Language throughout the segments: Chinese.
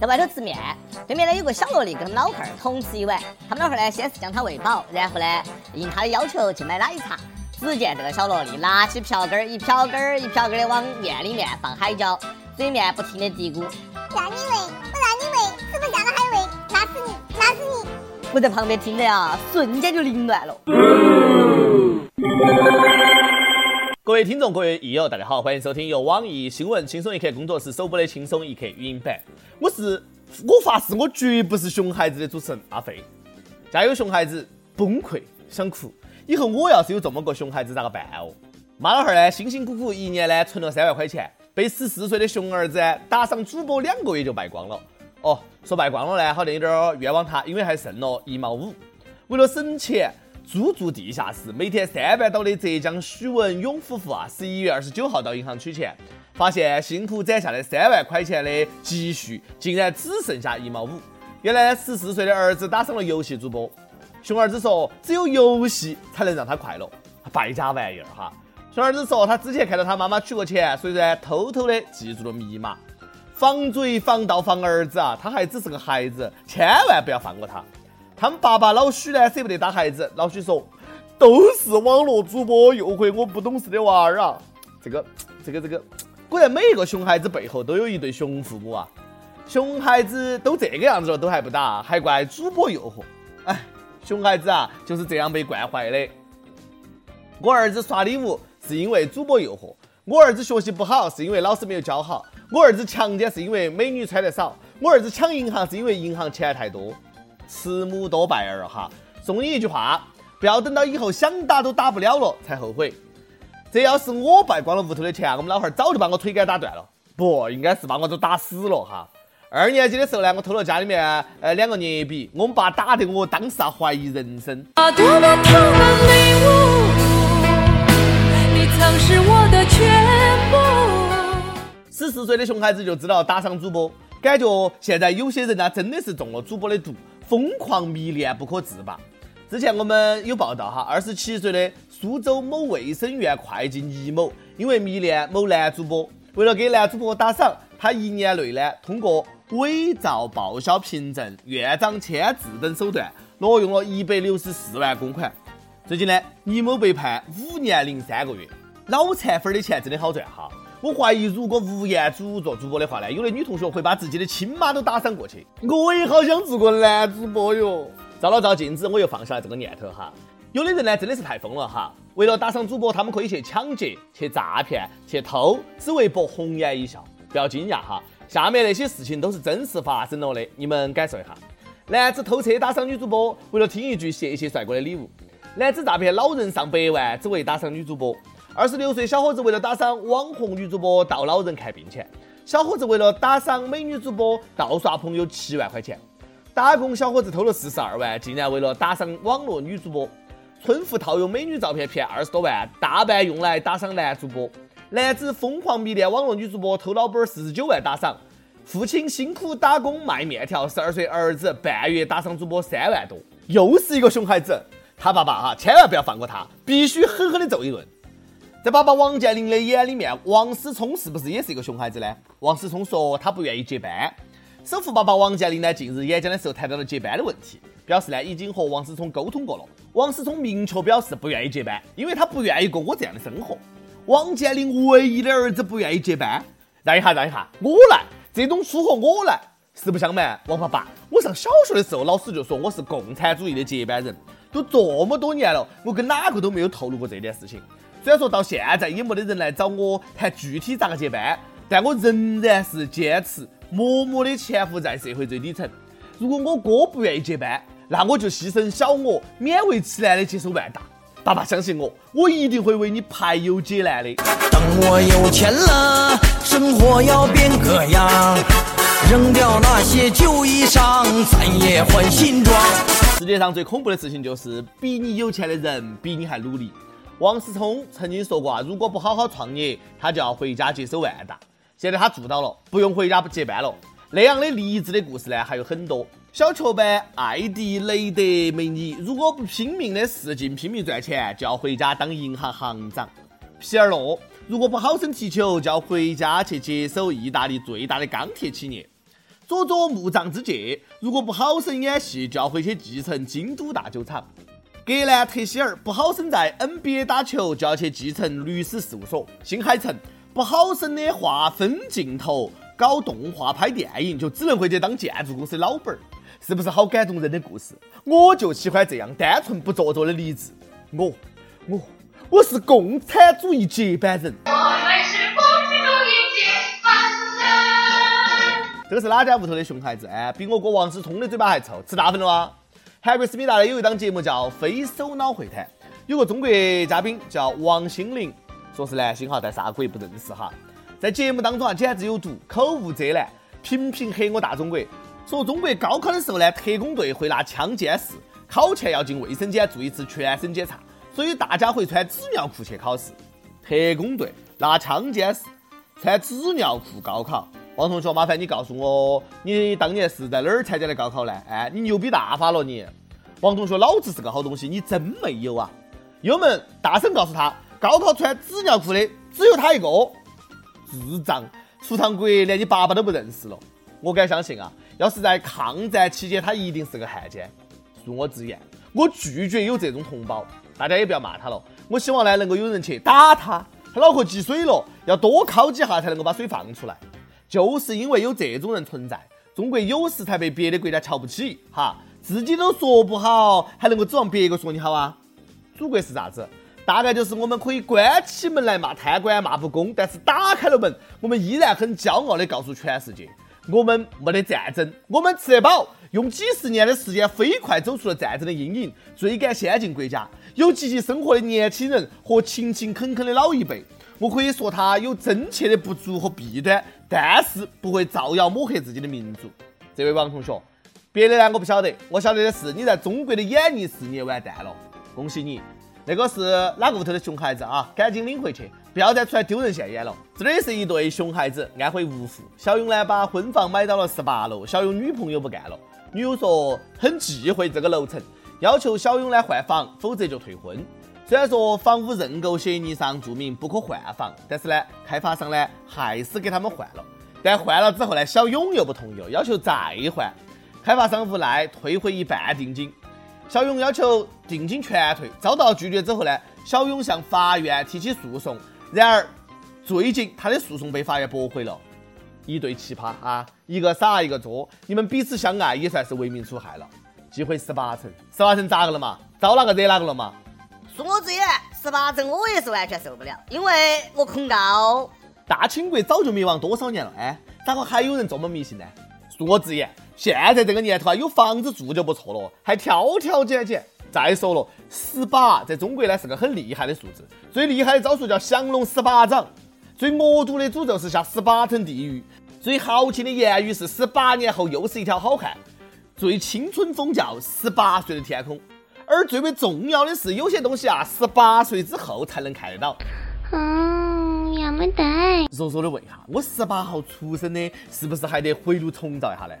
在外头吃面，对面呢有个小萝莉跟他们老汉儿同吃一碗。他们老汉儿呢先是将他喂饱，然后呢应他的要求去买奶茶。只见这个小萝莉拿起瓢羹儿，一瓢羹儿一瓢羹儿的往面里面放海椒，嘴面不停的嘀咕：“让你喂，不让你喂，吃不下了还喂，辣死你，辣死你。”我在旁边听着呀，瞬间就凌乱了。各位听众，各位益友，大家好，欢迎收听由网易新闻轻松一刻工作室首播的轻松一刻语音版。我是我发誓，我绝不是熊孩子的主持人阿飞。家有熊孩子崩溃想哭，以后我要是有这么个熊孩子咋个办哦？妈老汉儿呢，辛辛苦苦一年呢存了三万块钱，被十四岁的熊儿子打赏主播两个月就败光了。哦，说败光了呢，好像有点冤枉他，因为还剩了一毛五。为了省钱。租住地下室，每天三百刀的浙江许文勇夫妇啊，十一月二十九号到银行取钱，发现辛苦攒下的三万块钱的积蓄，竟然只剩下一毛五。原来十四岁的儿子打上了游戏主播，熊儿子说只有游戏才能让他快乐，败家玩意儿哈。熊儿子说他之前看到他妈妈取过钱，所以呢偷偷的记住了密码，防贼防盗防儿子啊，他还只是个孩子，千万不要放过他。他们爸爸老许呢，舍不得打孩子。老许说：“都是网络主播诱惑我不懂事的娃儿啊！”这个、这个、这个，果然每一个熊孩子背后都有一对熊父母啊！熊孩子都这个样子了，都还不打，还怪主播诱惑。哎，熊孩子啊，就是这样被惯坏的。我儿子刷礼物是因为主播诱惑，我儿子学习不好是因为老师没有教好，我儿子强奸是因为美女穿的少，我儿子抢银行是因为银行钱太多。慈母多败儿哈，送你一句话，不要等到以后想打都打不了了才后悔。这要是我败光了屋头的钱，我们老汉儿早就把我腿杆打断了，不应该是把我都打死了哈。二年级的时候呢，我偷了家里面呃两个捏笔，我们爸打得我当时啊怀疑人生。十四岁的熊孩子就知道打赏主播，感觉现在有些人呢真的是中了主播的毒。疯狂迷恋不可自拔。之前我们有报道哈，二十七岁的苏州某卫生院会计倪某，因为迷恋某男主播，为了给男主播打赏，他一年内呢，通过伪造报销凭证、院长签字等手段，挪用了一百六十四万公款。最近呢，倪某被判五年零三个月。脑残粉的钱真的好赚哈。我怀疑，如果吴彦祖做主播的话呢，有的女同学会把自己的亲妈都打赏过去。我也好想做个男主播哟。照了照镜子，我又放下了这个念头哈。有的人呢，真的是太疯了哈。为了打赏主播，他们可以去抢劫、去诈骗、去偷，只为博红颜一笑。不要惊讶哈，下面那些事情都是真实发生了的，你们感受一下。男子偷车打赏女主播，为了听一句谢谢帅哥的礼物。男子诈骗老人上百万，只为打赏女主播。二十六岁小伙子为了打赏网红女主播到老人看病钱，小伙子为了打赏美女主播盗刷朋友七万块钱，打工小伙子偷了四十二万，竟然为了打赏网络女主播，村妇套用美女照片骗二十多万，大半用来打赏男主播，男子疯狂迷恋网络女主播偷老板四十九万打赏，父亲辛苦打工卖面条，十二岁儿子半月打赏主播三万多，又是一个熊孩子，他爸爸哈千万不要放过他，必须狠狠的揍一顿。在爸爸王健林的眼里面，王思聪是不是也是一个熊孩子呢？王思聪说他不愿意接班。首富爸爸王健林呢，近日演讲的时候谈到了接班的问题，表示呢已经和王思聪沟通过了。王思聪明确表示不愿意接班，因为他不愿意过我这样的生活。王健林唯一的儿子不愿意接班，让一下，让一下，我来，这种粗活我来。实不相瞒，王爸爸，我上小学的时候，老师就说我是共产主义的接班人，都这么多年了，我跟哪个都没有透露过这件事情。虽然说到现在也没得人来找我谈具体咋个接班，但我仍然是坚持默默的潜伏在社会最底层。如果我哥不愿意接班，那我就牺牲小我，勉为其难的接受万达。爸爸相信我，我一定会为你排忧解难的。等我有钱了，生活要变个样，扔掉那些旧衣裳，咱也换新装。世界上最恐怖的事情就是比你有钱的人比你还努力。王思聪曾经说过啊，如果不好好创业，他就要回家接手万达。现在他做到了，不用回家不接班了。那样的励志的故事呢，还有很多。小雀斑、艾迪、雷德、梅尼，如果不拼命的使劲拼命赚钱，就要回家当银行行长。皮尔洛，如果不好生踢球，就要回家去接手意大利最大的钢铁企业。佐佐木藏之介，如果不好生演戏，就要回去继承京都大酒厂。格兰特希尔不好生在 NBA 打球，就要去继承律师事务所。新海诚不好生的画分镜头、搞动画、拍电影，就只能回去当建筑公司老板儿。是不是好感动人的故事？我就喜欢这样单纯不做作的励志。我，我，我是共产主义接班人。我们是共产主义接班人。这个是哪家屋头的熊孩子？哎，比我哥王思聪的嘴巴还臭，吃大粪了吗？韩国思密达的有一档节目叫《非首脑会谈》，有个中国嘉宾叫王心凌，说是男星哈，但是啥鬼不认识哈。在节目当中啊，简直有毒，口无遮拦，频频黑我大中国，说中国高考的时候呢，特工队会拿枪监视，考前要进卫生间做一次全身检查，所以大家会穿纸尿裤去考试。特工队拿枪监视，穿纸尿裤高考。王同学，麻烦你告诉我，你当年是在哪儿参加的高考呢？哎，你牛逼大发了你！王同学，老子是个好东西，你真没有啊！友们大声告诉他，高考穿纸尿裤的只有他一个，智障！出趟国连你爸爸都不认识了。我敢相信啊，要是在抗战期间，他一定是个汉奸。恕我直言，我拒绝有这种同胞。大家也不要骂他了。我希望呢，能够有人去打他，他脑壳积水了，要多敲几下才能够把水放出来。就是因为有这种人存在，中国有时才被别的国家瞧不起。哈，自己都说不好，还能够指望别个说你好啊？祖国是啥子？大概就是我们可以关起门来骂贪官、骂不公，但是打开了门，我们依然很骄傲地告诉全世界，我们没得战争，我们吃得饱，用几十年的时间飞快走出了战争的阴影，追赶先进国家，有积极生活的年轻人和勤勤恳恳的老一辈。我可以说他有真切的不足和弊端，但是不会造谣抹黑自己的民族。这位王同学，别的呢我不晓得，我晓得的是你在中国的演艺事业完蛋了，恭喜你！那个是哪个屋头的熊孩子啊？赶紧领回去，不要再出来丢人现眼了。这里是一对熊孩子安徽芜湖，小勇呢把婚房买到了十八楼，小勇女朋友不干了，女友说很忌讳这个楼层，要求小勇呢换房，否则就退婚。虽然说房屋认购协议上注明不可换房，但是呢，开发商呢还是给他们换了。但换了之后呢，小勇又不同意了，要求再换。开发商无奈退回一半定金，小勇要求定金全退，遭到拒绝之后呢，小勇向法院提起诉讼。然而最近他的诉讼被法院驳回了。一对奇葩啊，一个傻一个作，你们彼此相爱也算是为民除害了。机会十八层，十八层咋个了嘛？招哪个惹哪个了嘛？恕我直言，十八层我也是完全受不了，因为我恐高。大清国早就灭亡多少年了，哎，咋个还有人这么迷信呢？恕我直言，现在这个年头啊，有房子住就不错了，还挑挑拣拣。再说了，十八在中国呢是个很厉害的数字，最厉害的招数叫降龙十八掌，最恶毒的诅咒是下十八层地狱，最豪情的言语是十八年后又是一条好汉，最青春风叫十八岁的天空。而最为重要的是，有些东西啊，十八岁之后才能看得到。嗯，要么得。弱弱的问一下，我十八号出生的，是不是还得回炉重造一下呢？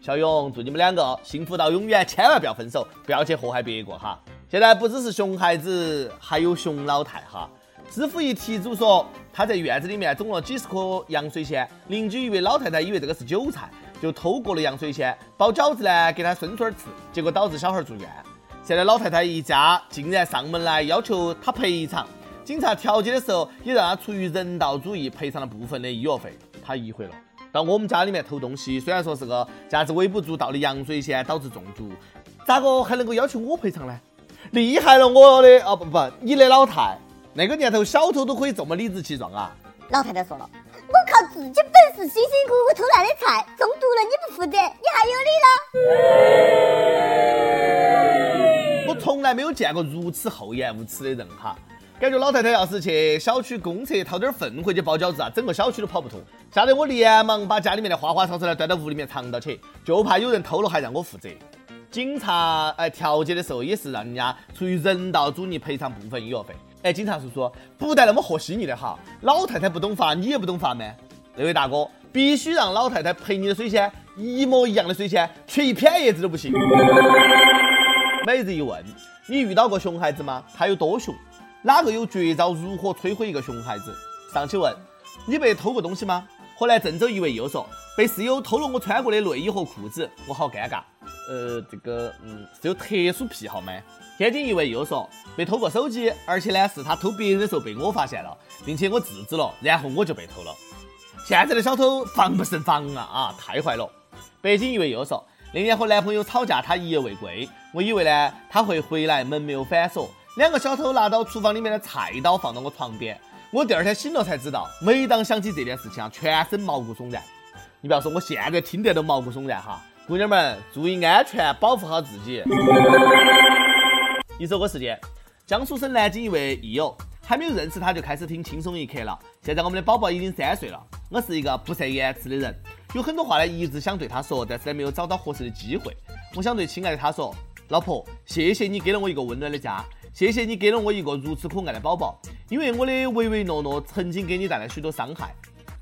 小勇，祝你们两个幸福到永远，千万不要分手，不要去祸害别个哈。现在不只是熊孩子，还有熊老太哈。知乎一题主说，他在院子里面种了几十棵洋水仙，邻居一位老太太以为这个是韭菜，就偷过了洋水仙，包饺子呢给他孙孙儿吃，结果导致小孩住院。现在老太太一家竟然上门来要求她赔偿，警察调解的时候也让她出于人道主义赔偿了部分的医药费，她疑惑了。到我们家里面偷东西，虽然说是个价值微不足道的洋水仙导致中毒，咋个还能够要求我赔偿呢？厉害了我的哦不不，你的老太，那个年头小偷都可以这么理直气壮啊！老太太说了，我靠自己本事辛辛苦苦偷来的菜，中毒了你不负责，你还有理了来没有见过如此厚颜无耻的人哈！感觉老太太要是去小区公厕掏点粪回去包饺子啊，整个小区都跑不脱。吓得我连忙把家里面的花花草草呢端到屋里面藏到起，就怕有人偷了还让我负责。警察哎调解的时候也是让人家出于人道主义赔偿部分医药费。哎，警察叔叔不带那么和稀泥的哈！老太太不懂法，你也不懂法吗？那位大哥，必须让老太太赔你的水仙一模一样的水仙，缺一片叶子都不行。每日一问：你遇到过熊孩子吗？他有多熊？哪个有绝招如何摧毁一个熊孩子？上去问：你被偷过东西吗？河南郑州一位又说，被室友偷了我穿过的内衣和裤子，我好尴尬。呃，这个，嗯，是有特殊癖好吗？天津一位又说，被偷过手机，而且呢是他偷别人的时候被我发现了，并且我制止了，然后我就被偷了。现在的小偷防不胜防啊啊，太坏了！北京一位又说，那年和男朋友吵架，他一夜未归，我以为呢他会回来，门没有反锁，两个小偷拿到厨房里面的菜刀放到我床边。我第二天醒了才知道，每当想起这件事情啊，全身毛骨悚然。你不要说，我现在听得都毛骨悚然哈。姑娘们，注意安全，保护好自己。一首歌时间，江苏省南京一位益友还没有认识他就开始听轻松一刻了。现在我们的宝宝已经三岁了，我是一个不善言辞的人，有很多话呢一直想对他说，但是呢没有找到合适的机会。我想对亲爱的他说，老婆，谢谢你给了我一个温暖的家。谢谢你给了我一个如此可爱的宝宝，因为我的唯唯诺诺曾经给你带来许多伤害。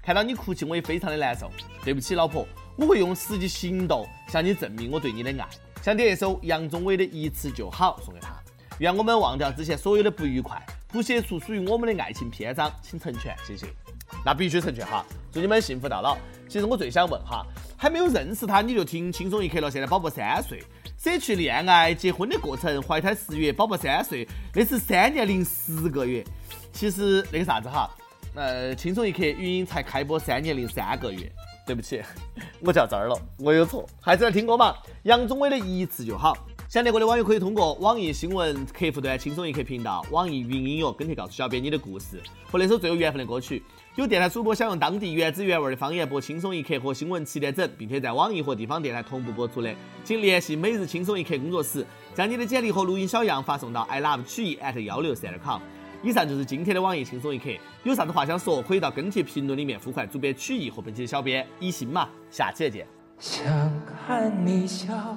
看到你哭泣，我也非常的难受。对不起，老婆，我会用实际行动向你证明我对你的爱。想点一首杨宗纬的《一次就好》送给他，愿我们忘掉之前所有的不愉快，谱写出属于我们的爱情篇章，请成全，谢谢。那必须成全哈，祝你们幸福到老。其实我最想问哈，还没有认识他你就听轻松一刻了，现在宝宝三岁。舍去恋爱、结婚的过程，怀胎十月，宝宝三岁，那是三年零十个月。其实那个啥子哈，呃，轻松一刻语音才开播三年零三个月。对不起，我叫这儿了，我有错。还是来听歌嘛，杨宗纬的一次就好。想听歌的网友可以通过网易新闻客户端轻松一刻频道、网易云音乐跟帖告诉小编你的故事和那首最有缘分的歌曲。有电台主播想用当地原汁原味的方言播《轻松一刻》和新闻七点整，并且在网易和地方电台同步播出的，请联系每日轻松一刻工作室，将你的简历和录音小样发送到 i love 曲艺 at 幺六三点 com。以上就是今天的网易轻松一刻，有啥子话想说，可以到跟帖评论里面呼唤主编曲艺和本期的小编一心嘛。下期再见。想看你笑，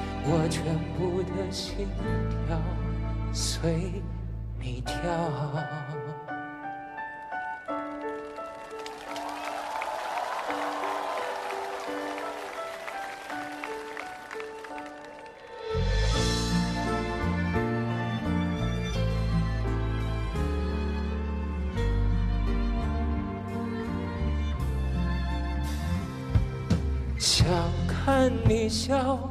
我全部的心跳随你跳。想看你笑，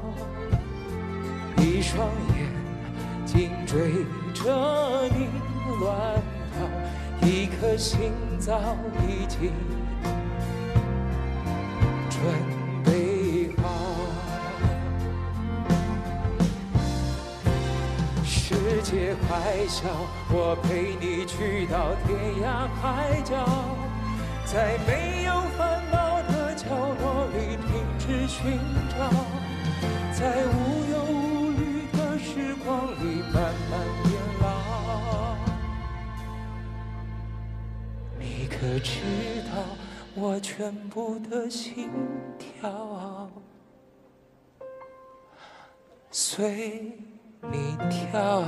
一双眼睛追着你乱跑，一颗心早已经准备好。世界还小，我陪你去到天涯海角。在没有烦恼的角落里停止寻找，在无忧可知道我全部的心跳随你跳？